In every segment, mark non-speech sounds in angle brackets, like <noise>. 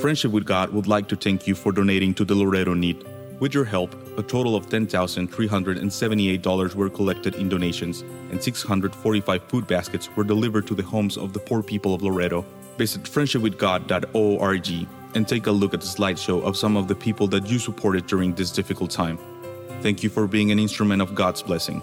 Friendship with God would like to thank you for donating to the Loreto Need. With your help, a total of $10,378 were collected in donations, and 645 food baskets were delivered to the homes of the poor people of Loreto. Visit friendshipwithgod.org and take a look at the slideshow of some of the people that you supported during this difficult time. Thank you for being an instrument of God's blessing.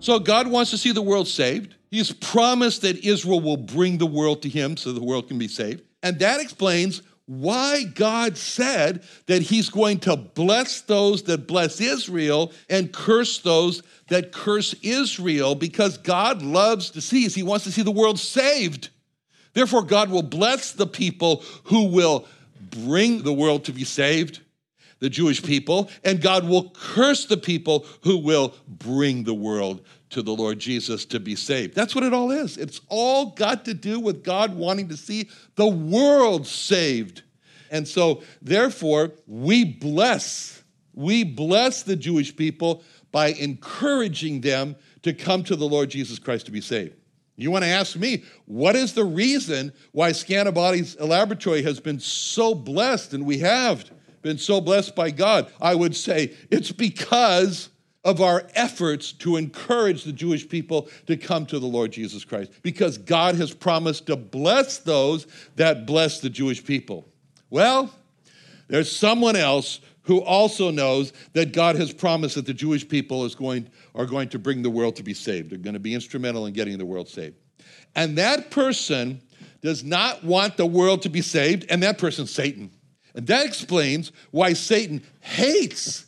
So God wants to see the world saved. He's promised that Israel will bring the world to him so the world can be saved. And that explains why God said that he's going to bless those that bless Israel and curse those that curse Israel because God loves to see, he wants to see the world saved. Therefore, God will bless the people who will bring the world to be saved the Jewish people, and God will curse the people who will bring the world to the Lord Jesus to be saved. That's what it all is. It's all got to do with God wanting to see the world saved. And so, therefore, we bless, we bless the Jewish people by encouraging them to come to the Lord Jesus Christ to be saved. You want to ask me, what is the reason why Scantibodies Laboratory has been so blessed and we have? Been so blessed by God? I would say it's because of our efforts to encourage the Jewish people to come to the Lord Jesus Christ, because God has promised to bless those that bless the Jewish people. Well, there's someone else who also knows that God has promised that the Jewish people is going, are going to bring the world to be saved. They're going to be instrumental in getting the world saved. And that person does not want the world to be saved, and that person's Satan. And that explains why Satan hates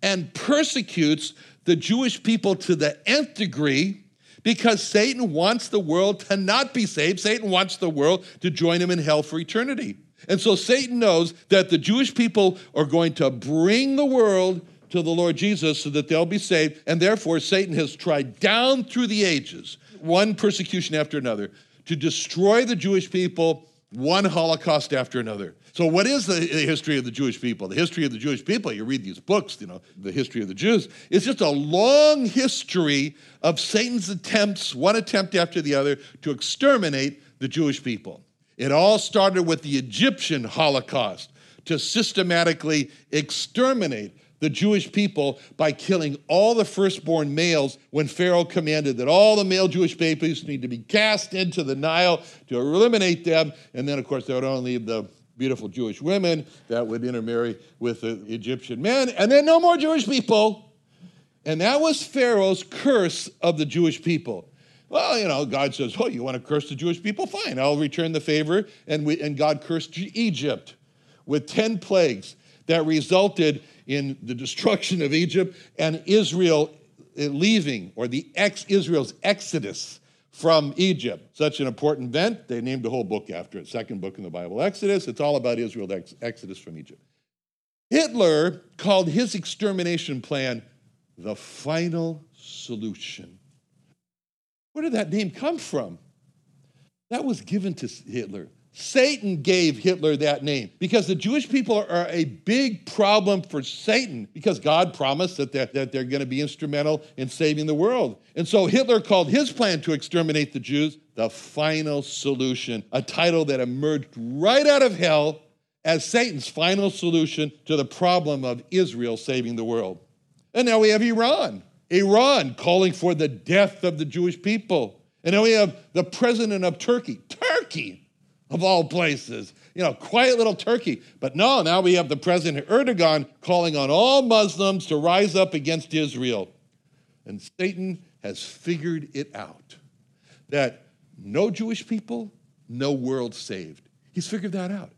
and persecutes the Jewish people to the nth degree because Satan wants the world to not be saved. Satan wants the world to join him in hell for eternity. And so Satan knows that the Jewish people are going to bring the world to the Lord Jesus so that they'll be saved. And therefore, Satan has tried down through the ages, one persecution after another, to destroy the Jewish people, one Holocaust after another. So, what is the, history of the Jewish people? The history of the Jewish people, you read these books, you know, the history of the Jews, it's just a long history of Satan's attempts, one attempt after the other, to exterminate the Jewish people. It all started with the Egyptian Holocaust to systematically exterminate the Jewish people by killing all the firstborn males when Pharaoh commanded that all the male Jewish babies need to be cast into the Nile to eliminate them. And then, of course, they would only leave the beautiful Jewish women that would intermarry with the Egyptian men, and then no more Jewish people. And that was Pharaoh's curse of the Jewish people. Well, you know, God says, Oh, you want to curse the Jewish people? Fine, I'll return the favor. And, we, and God cursed Egypt with 10 plagues that resulted in the destruction of Egypt and Israel eh, leaving, or the ex Israel's exodus from Egypt. Such an important event, they named a whole book after it. Second book in the Bible, Exodus. It's all about Israel's ex- exodus from Egypt. Hitler called his extermination plan the final solution. Where did that name come from? That was given to Hitler. Satan gave Hitler that name because the Jewish people are a big problem for Satan because God promised that they're, that they're going to be instrumental in saving the world. And so Hitler called his plan to exterminate the Jews the final solution, a title that emerged right out of hell as Satan's final solution to the problem of Israel saving the world. And now we have Iran. Iran calling for the death of the Jewish people. And now we have the president of Turkey. Turkey, of all places. You know, quiet little Turkey. But no, now we have the President Erdogan calling on all Muslims to rise up against Israel. And Satan has figured it out that no Jewish people, no world saved. He's figured that out.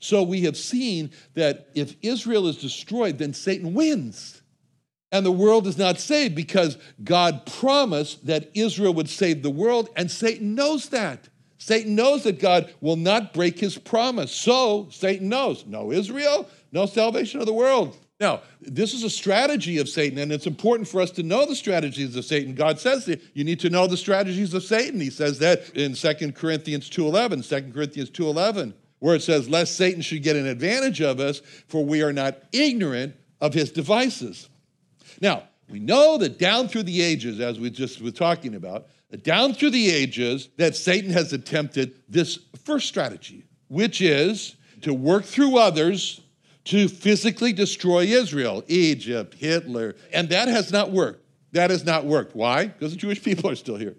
So we have seen that if Israel is destroyed, then Satan wins. And the world is not saved because God promised that Israel would save the world, and Satan knows that. Satan knows that God will not break his promise. So Satan knows no Israel, no salvation of the world. Now, this is a strategy of Satan, and it's important for us to know the strategies of Satan. God says that you need to know the strategies of Satan. He says that in 2 Corinthians 2.11, 2 Corinthians 2.11, where it says, lest Satan should get an advantage of us, for we are not ignorant of his devices. Now, we know that down through the ages, as we just were talking about, down through the ages, that Satan has attempted this first strategy, which is to work through others to physically destroy Israel, Egypt, Hitler, and that has not worked. That has not worked. Why? Because the Jewish <laughs> people are still here.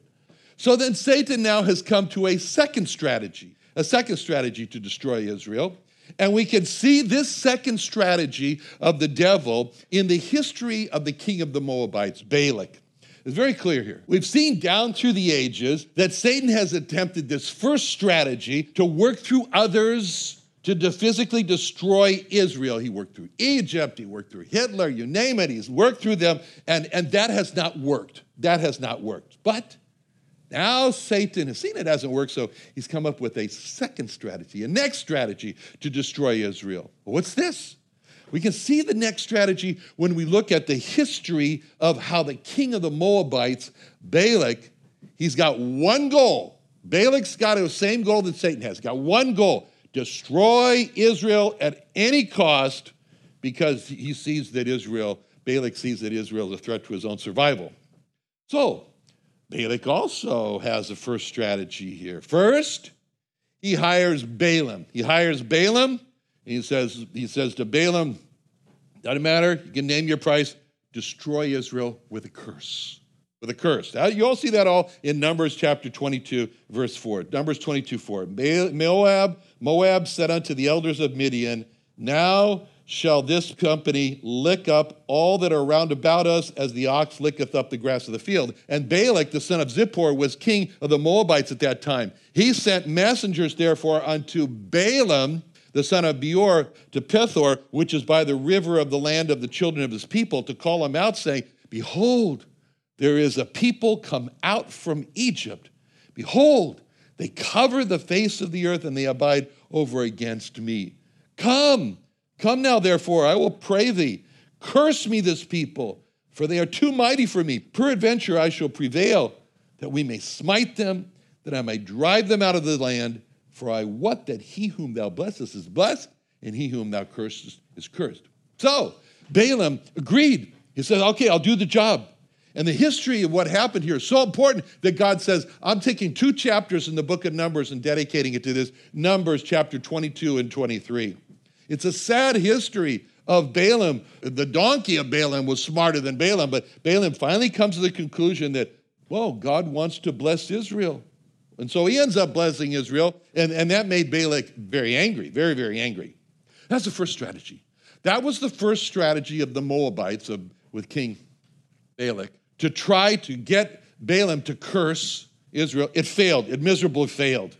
So then Satan now has come to a second strategy, a second strategy to destroy Israel. And we can see this second strategy of the devil in the history of the king of the Moabites, Balak. It's very clear here. We've seen down through the ages that Satan has attempted this first strategy to work through others to physically destroy Israel. He worked through Egypt, he worked through Hitler, you name it, he's worked through them, and, and that has not worked. That has not worked. But now Satan has seen it hasn't worked, so he's come up with a second strategy, a next strategy to destroy Israel. What's this? We can see the next strategy when we look at the history of how the king of the Moabites, Balak, he's got one goal. Balak's got the same goal that Satan has. He's got one goal destroy Israel at any cost because he sees that Israel, Balak sees that Israel is a threat to his own survival. So, Balak also has a first strategy here. First, he hires Balaam. He hires Balaam, he says, he says to Balaam, doesn't matter, you can name your price, destroy Israel with a curse with a curse. Now, you all see that all in Numbers chapter 22, verse 4. Numbers 22, 4. Moab, Moab said unto the elders of Midian, Now shall this company lick up all that are round about us as the ox licketh up the grass of the field. And Balak, the son of Zippor, was king of the Moabites at that time. He sent messengers, therefore, unto Balaam, the son of Beor, to Pethor, which is by the river of the land of the children of his people, to call him out, saying, Behold, there is a people come out from Egypt. Behold, they cover the face of the earth and they abide over against me. Come, come now, therefore, I will pray thee. Curse me this people, for they are too mighty for me. Peradventure I shall prevail, that we may smite them, that I may drive them out of the land. For I wot that he whom thou blessest is blessed, and he whom thou cursest is cursed. So Balaam agreed. He said, Okay, I'll do the job. And the history of what happened here is so important that God says, I'm taking two chapters in the book of Numbers and dedicating it to this Numbers chapter 22 and 23. It's a sad history of Balaam. The donkey of Balaam was smarter than Balaam, but Balaam finally comes to the conclusion that, well, God wants to bless Israel. And so he ends up blessing Israel, and, and that made Balak very angry, very, very angry. That's the first strategy. That was the first strategy of the Moabites of, with King Balak to try to get Balaam to curse Israel. It failed. It miserably failed.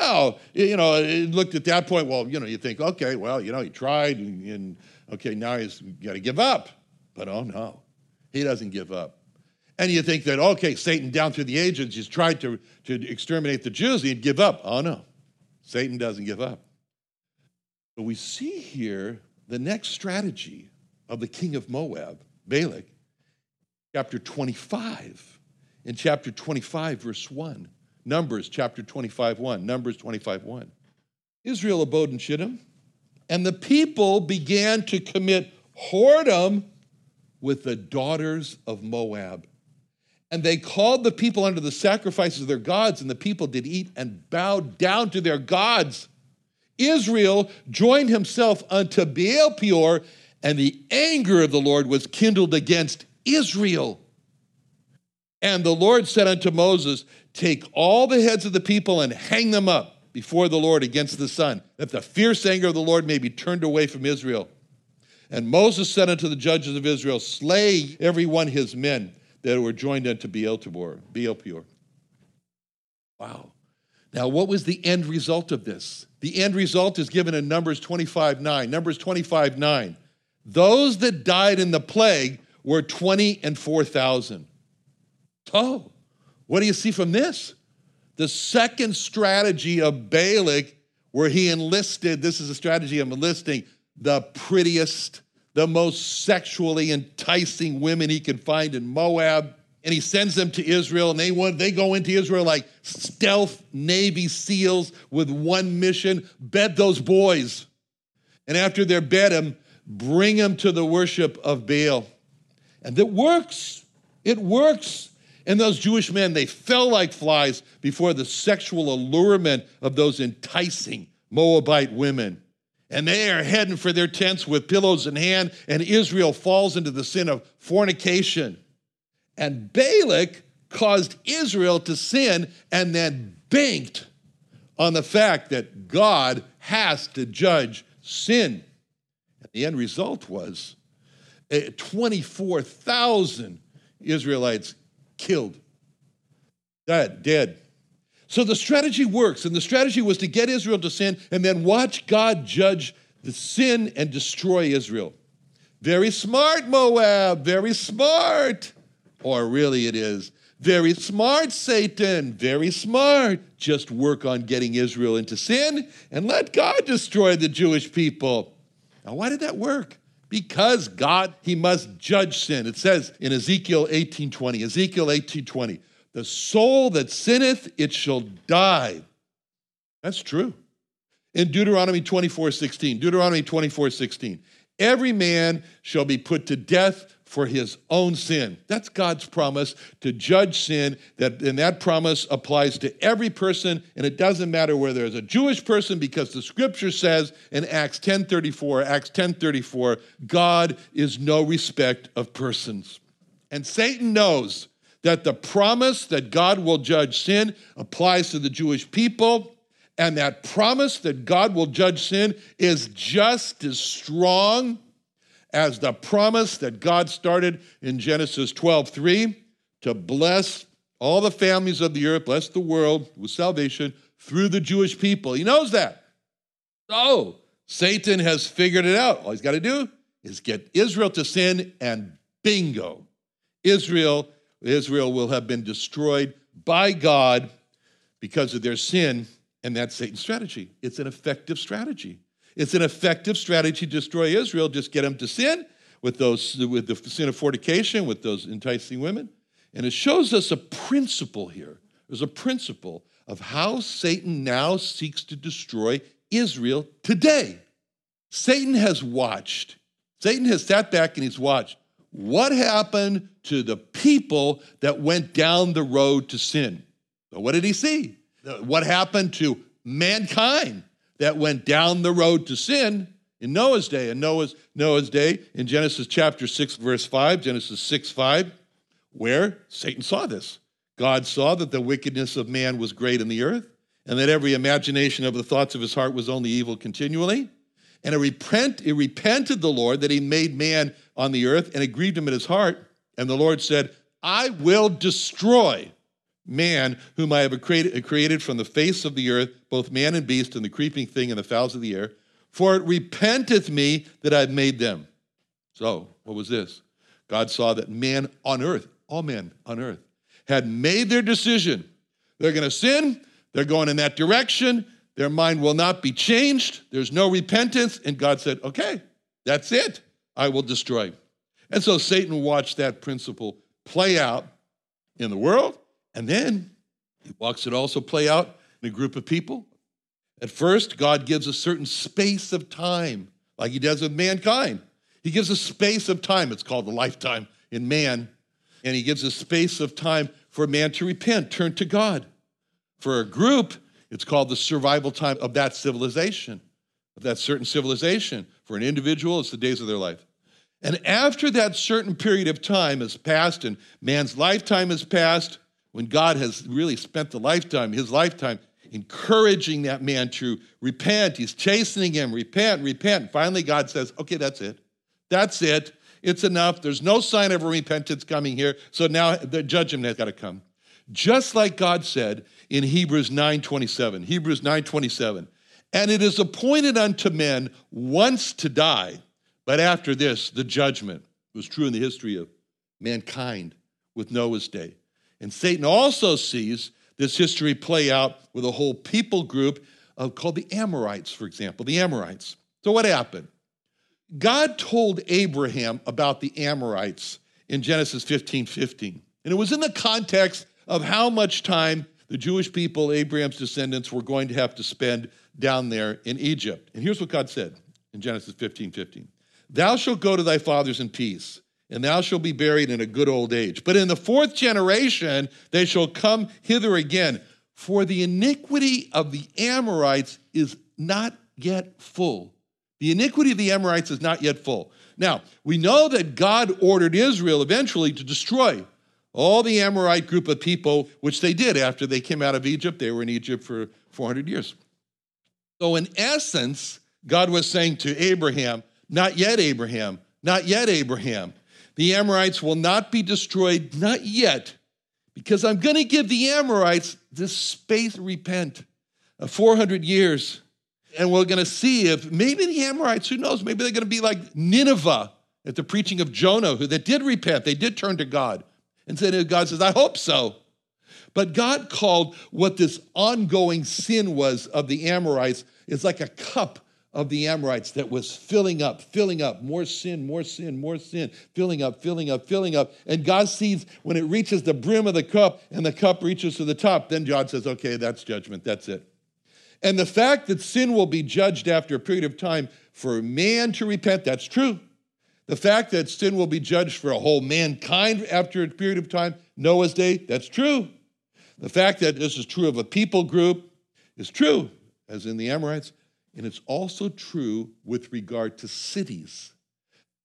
Oh, you know, it looked at that point, well, you know, you think, okay, well, you know, he tried and, and okay, now he's got to give up. But oh no, he doesn't give up. And you think that, okay, Satan down through the ages has tried to, to exterminate the Jews, he'd give up. Oh no, Satan doesn't give up. But we see here the next strategy of the king of Moab, Balak, chapter 25. In chapter 25, verse 1. Numbers chapter 25, 1. Numbers 25, 1. Israel abode in Shittim, and the people began to commit whoredom with the daughters of Moab. And they called the people unto the sacrifices of their gods, and the people did eat and bowed down to their gods. Israel joined himself unto Baal Peor, and the anger of the Lord was kindled against Israel. And the Lord said unto Moses, Take all the heads of the people and hang them up before the Lord against the sun, that the fierce anger of the Lord may be turned away from Israel. And Moses said unto the judges of Israel, Slay every one his men that were joined unto Baal-Tabor, Baal-Peor. Wow. Now, what was the end result of this? The end result is given in Numbers 25 9. Numbers 25 9. Those that died in the plague were 20 and 4,000. Oh, what do you see from this? The second strategy of Balak, where he enlisted, this is a strategy of enlisting the prettiest, the most sexually enticing women he can find in Moab. And he sends them to Israel, and they want they go into Israel like stealth Navy SEALs with one mission: bed those boys. And after they're bed them, bring them to the worship of Baal. And it works. It works. And those Jewish men, they fell like flies before the sexual allurement of those enticing Moabite women. And they are heading for their tents with pillows in hand, and Israel falls into the sin of fornication. And Balak caused Israel to sin and then banked on the fact that God has to judge sin. And the end result was eh, 24,000 Israelites killed, dead, dead. So the strategy works, and the strategy was to get Israel to sin and then watch God judge the sin and destroy Israel. Very smart, Moab, very smart. Or really, it is very smart, Satan, very smart. Just work on getting Israel into sin and let God destroy the Jewish people. Now, why did that work? because God, he must judge sin. It says in Ezekiel 18:20, Ezekiel 18:20, the soul that sinneth, it shall die. That's true. In Deuteronomy 24:16, Deuteronomy 24:16, every man shall be put to death for his own sin. That's God's promise to judge sin. That, and that promise applies to every person, and it doesn't matter whether it's a Jewish person, because the scripture says in Acts 10:34, Acts 10:34, God is no respect of persons. And Satan knows that the promise that God will judge sin applies to the Jewish people. And that promise that God will judge sin is just as strong as the promise that God started in Genesis 12 3 to bless all the families of the earth, bless the world with salvation through the Jewish people. He knows that. So Satan has figured it out. All he's got to do is get Israel to sin, and bingo, Israel, Israel will have been destroyed by God because of their sin, and that's Satan's strategy. It's an effective strategy. It's an effective strategy to destroy Israel. Just get them to sin with those with the sin of fornication, with those enticing women. And it shows us a principle here. There's a principle of how Satan now seeks to destroy Israel today. Satan has watched. Satan has sat back and he's watched what happened to the people that went down the road to sin. What did he see? What happened to mankind that went down the road to sin in Noah's day. In Noah's, Noah's day, in Genesis chapter 6, verse 5, Genesis 6, 5, where Satan saw this. God saw that the wickedness of man was great in the earth, and that every imagination of the thoughts of his heart was only evil continually. And it, repent, it repented the Lord that he made man on the earth, and it grieved him in his heart. And the Lord said, I will destroy man whom I have created, created from the face of the earth, both man and beast, and the creeping thing and the fowls of the air. For it repenteth me that I've made them. So, what was this? God saw that man on earth, all men on earth, had made their decision. They're going to sin, they're going in that direction, their mind will not be changed, there's no repentance. And God said, Okay, that's it. I will destroy. And so Satan watched that principle play out in the world and then he walks it also play out in a group of people. At first, God gives a certain space of time, like he does with mankind. He gives a space of time. It's called a lifetime in man. And he gives a space of time for man to repent, turn to God. For a group, it's called the survival time of that civilization, of that certain civilization. For an individual, it's the days of their life. And after that certain period of time has passed and man's lifetime has passed, when God has really spent the lifetime, his lifetime, encouraging that man to repent, he's chastening him, repent, repent. Finally, God says, okay, that's it. That's it. It's enough. There's no sign of repentance coming here. So now the judgment has got to come. Just like God said in Hebrews 9:27. Hebrews 9:27. And it is appointed unto men once to die, but after this, the judgment it was true in the history of mankind with Noah's day. And Satan also sees this history play out with a whole people group of, called the Amorites, for example, the Amorites. So what happened? God told Abraham about the Amorites in Genesis 15 15. And it was in the context of how much time the Jewish people, Abraham's descendants, were going to have to spend down there in Egypt. And here's what God said in Genesis 15 15. Thou shalt go to thy fathers in peace, and thou shalt be buried in a good old age. But in the fourth generation they shall come hither again, for the iniquity of the Amorites is not yet full. The iniquity of the Amorites is not yet full. Now, we know that God ordered Israel eventually to destroy all the Amorite group of people, which they did after they came out of Egypt. They were in Egypt for 400 years. So, in essence, God was saying to Abraham, Not yet, Abraham, not yet, Abraham. The Amorites will not be destroyed, not yet, because I'm going to give the Amorites this space to repent. 400 years. And we're going to see if maybe the Amorites, who knows, maybe they're going to be like Nineveh at the preaching of Jonah, who that did repent, they did turn to God. And said, God says, I hope so. But God called what this ongoing sin was of the Amorites is like a cup of the Amorites that was filling up, filling up, more sin, more sin, more sin, filling up, filling up, filling up. And God sees when it reaches the brim of the cup and the cup reaches to the top, then God says, okay, that's judgment, that's it. And the fact that sin will be judged after a period of time for man to repent, that's true. The fact that sin will be judged for a whole mankind after a period of time, Noah's day, that's true. The fact that this is true of a people group is true, as in the Amorites, and it's also true with regard to cities.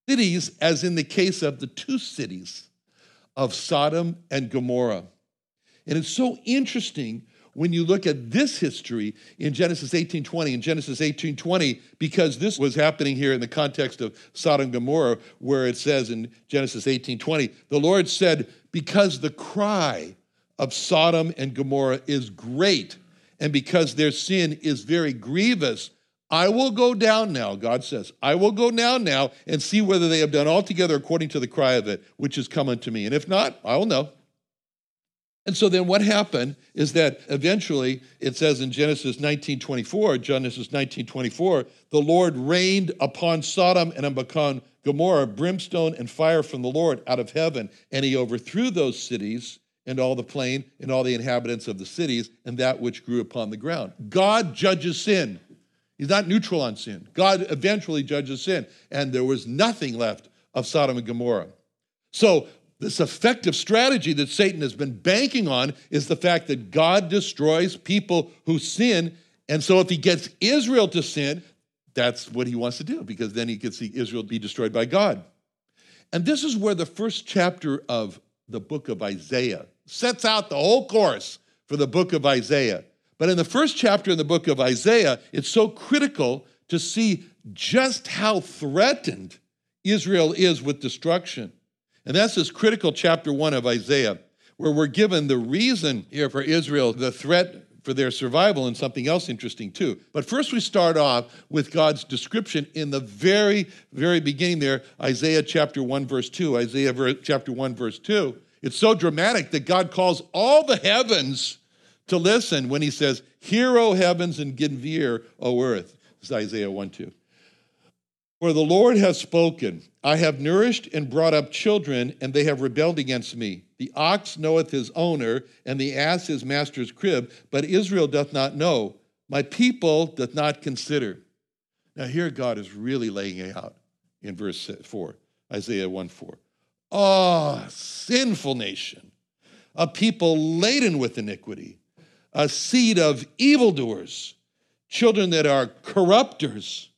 Cities, as in the case of the two cities of Sodom and Gomorrah. And it's so interesting when you look at this history in Genesis 18:20 and Genesis 18:20 because this was happening here in the context of Sodom and Gomorrah where it says in Genesis 18:20 the Lord said because the cry of Sodom and Gomorrah is great and because their sin is very grievous I will go down now, God says. I will go down now and see whether they have done altogether according to the cry of it, which has come unto me. And if not, I will know. And so then what happened is that eventually it says in Genesis 19:24, Genesis 19:24, the Lord rained upon Sodom and upon Gomorrah brimstone and fire from the Lord out of heaven, and he overthrew those cities and all the plain and all the inhabitants of the cities and that which grew upon the ground. God judges sin. He's not neutral on sin. God eventually judges sin, and there was nothing left of Sodom and Gomorrah. So this effective strategy that Satan has been banking on is the fact that God destroys people who sin. And so if he gets Israel to sin, that's what he wants to do because then he can see Israel be destroyed by God. And this is where the first chapter of the book of Isaiah sets out the whole course for the book of Isaiah. But in the first chapter in the book of Isaiah, it's so critical to see just how threatened Israel is with destruction. And that's this critical chapter one of Isaiah, where we're given the reason here for Israel, the threat for their survival, and something else interesting too. But first, we start off with God's description in the very, very beginning there, Isaiah chapter 1, verse 2. Isaiah chapter 1, verse 2. It's so dramatic that God calls all the heavens to listen when he says, Hear, O heavens, and give ear, O earth. This is Isaiah 1 2. For the Lord has spoken. I have nourished and brought up children, and they have rebelled against me. The ox knoweth his owner, and the ass his master's crib, but Israel doth not know. My people doth not consider. Now, here God is really laying it out in verse 4, Isaiah 1 4. Oh, sinful nation, a people laden with iniquity, a seed of evildoers, children that are corrupters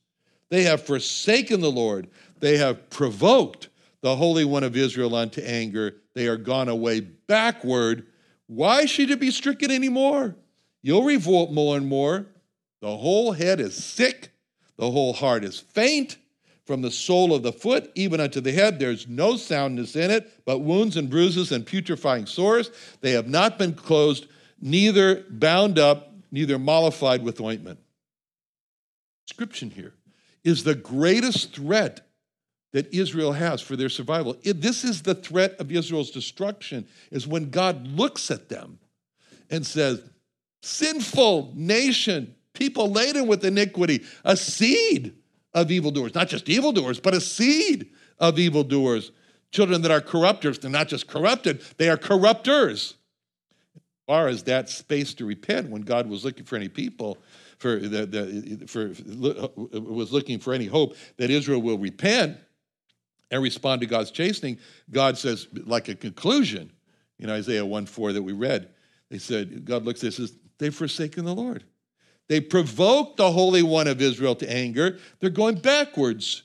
they have forsaken the Lord. they have provoked the Holy One of Israel unto anger. They are gone away backward. Why should it be stricken anymore? You'll revolt more and more. The whole head is sick, the whole heart is faint. From the sole of the foot even unto the head, there's no soundness in it, but wounds and bruises and putrefying sores. They have not been closed, neither bound up, neither mollified with ointment. Description here is the greatest threat that Israel has for their survival. It, this is the threat of Israel's destruction, is when God looks at them and says, sinful nation, people laden with iniquity, a seed of evildoers, not just evildoers, but a seed of evildoers, children that are corrupters. They're not just corrupted, they are corrupters. As far as that space to repent, when God was looking for any people, for the, the for uh, was looking for any hope that Israel will repent and respond to God's chastening, God says, like a conclusion in Isaiah 1 4 that we read, they said, God looks at this, says, they've forsaken the Lord. They provoked the Holy One of Israel to anger. They're going backwards.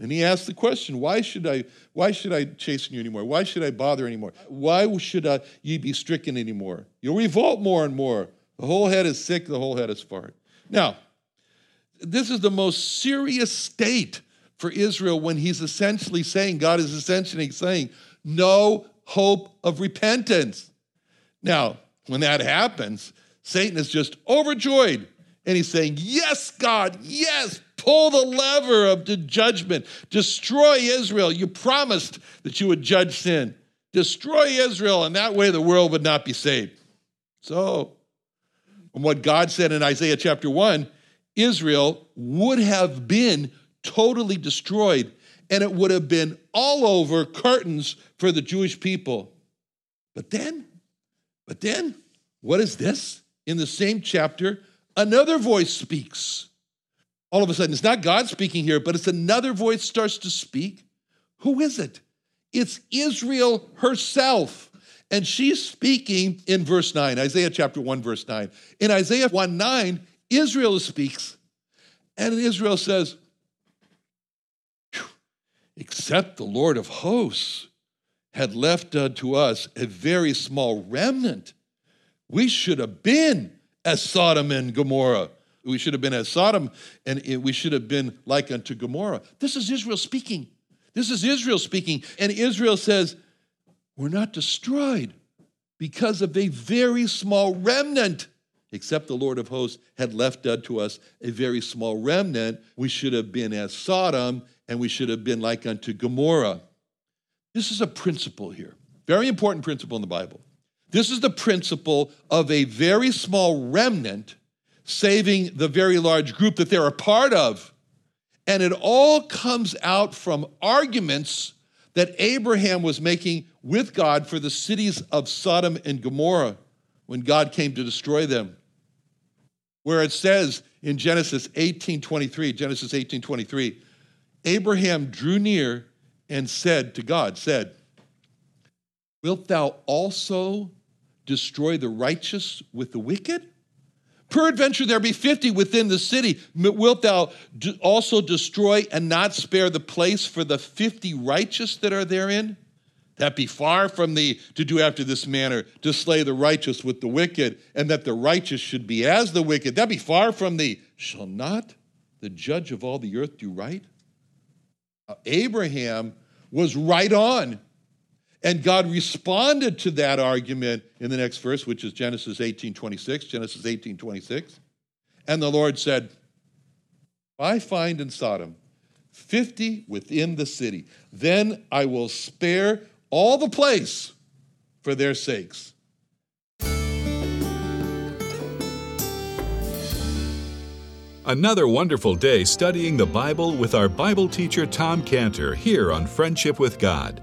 And he asked the question, why should I, why should I chasten you anymore? Why should I bother anymore? Why should I, ye be stricken anymore? You'll revolt more and more. The whole head is sick, the whole head is fart. Now, this is the most serious state for Israel when he's essentially saying, God is essentially saying, no hope of repentance. Now, when that happens, Satan is just overjoyed and he's saying, Yes, God, yes, pull the lever of the judgment, destroy Israel. You promised that you would judge sin, destroy Israel, and that way the world would not be saved. So, from what God said in Isaiah chapter 1, Israel would have been totally destroyed, and it would have been all over curtains for the Jewish people. But then, but then, what is this? In the same chapter, another voice speaks. All of a sudden, it's not God speaking here, but it's another voice starts to speak. Who is it? It's Israel herself. And she's speaking in verse 9, Isaiah chapter 1, verse 9. In Isaiah 1 9, Israel speaks. And Israel says, Except the Lord of hosts had left unto us a very small remnant, we should have been as Sodom and Gomorrah. We should have been as Sodom, and we should have been like unto Gomorrah. This is Israel speaking. This is Israel speaking. And Israel says, We're not destroyed because of a very small remnant. Except the Lord of hosts had left unto us a very small remnant, we should have been as Sodom, and we should have been like unto Gomorrah. This is a principle here, very important principle in the Bible. This is the principle of a very small remnant saving the very large group that they're a part of. And it all comes out from arguments that Abraham was making with God for the cities of Sodom and Gomorrah when God came to destroy them. Where it says in Genesis 18:23, Genesis 18:23, Abraham drew near and said to God, said, Wilt thou also destroy the righteous with the wicked? Peradventure there be fifty within the city. Wilt thou also destroy and not spare the place for the fifty righteous that are therein? That be far from thee to do after this manner, to slay the righteous with the wicked, and that the righteous should be as the wicked. That be far from thee. Shall not the judge of all the earth do right? Abraham was right on and God responded to that argument in the next verse, which is Genesis 18 26. Genesis 18 26. And the Lord said, I find in Sodom 50 within the city. Then I will spare all the place for their sakes. Another wonderful day studying the Bible with our Bible teacher Tom Cantor here on Friendship with God.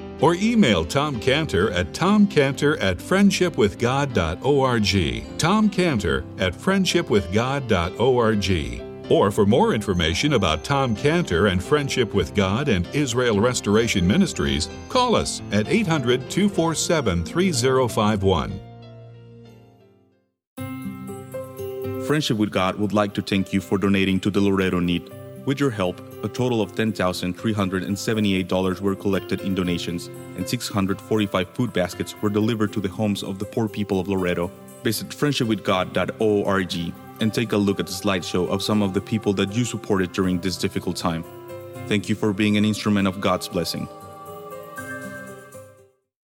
or email Tom Cantor at tomcantor at friendshipwithgod.org. Tom Cantor at friendshipwithgod.org. Or for more information about Tom Cantor and Friendship with God and Israel Restoration Ministries, call us at 800 247 3051. Friendship with God would like to thank you for donating to the Loreto Need. With your help, a total of $10,378 were collected in donations, and 645 food baskets were delivered to the homes of the poor people of Loreto. Visit friendshipwithgod.org and take a look at the slideshow of some of the people that you supported during this difficult time. Thank you for being an instrument of God's blessing.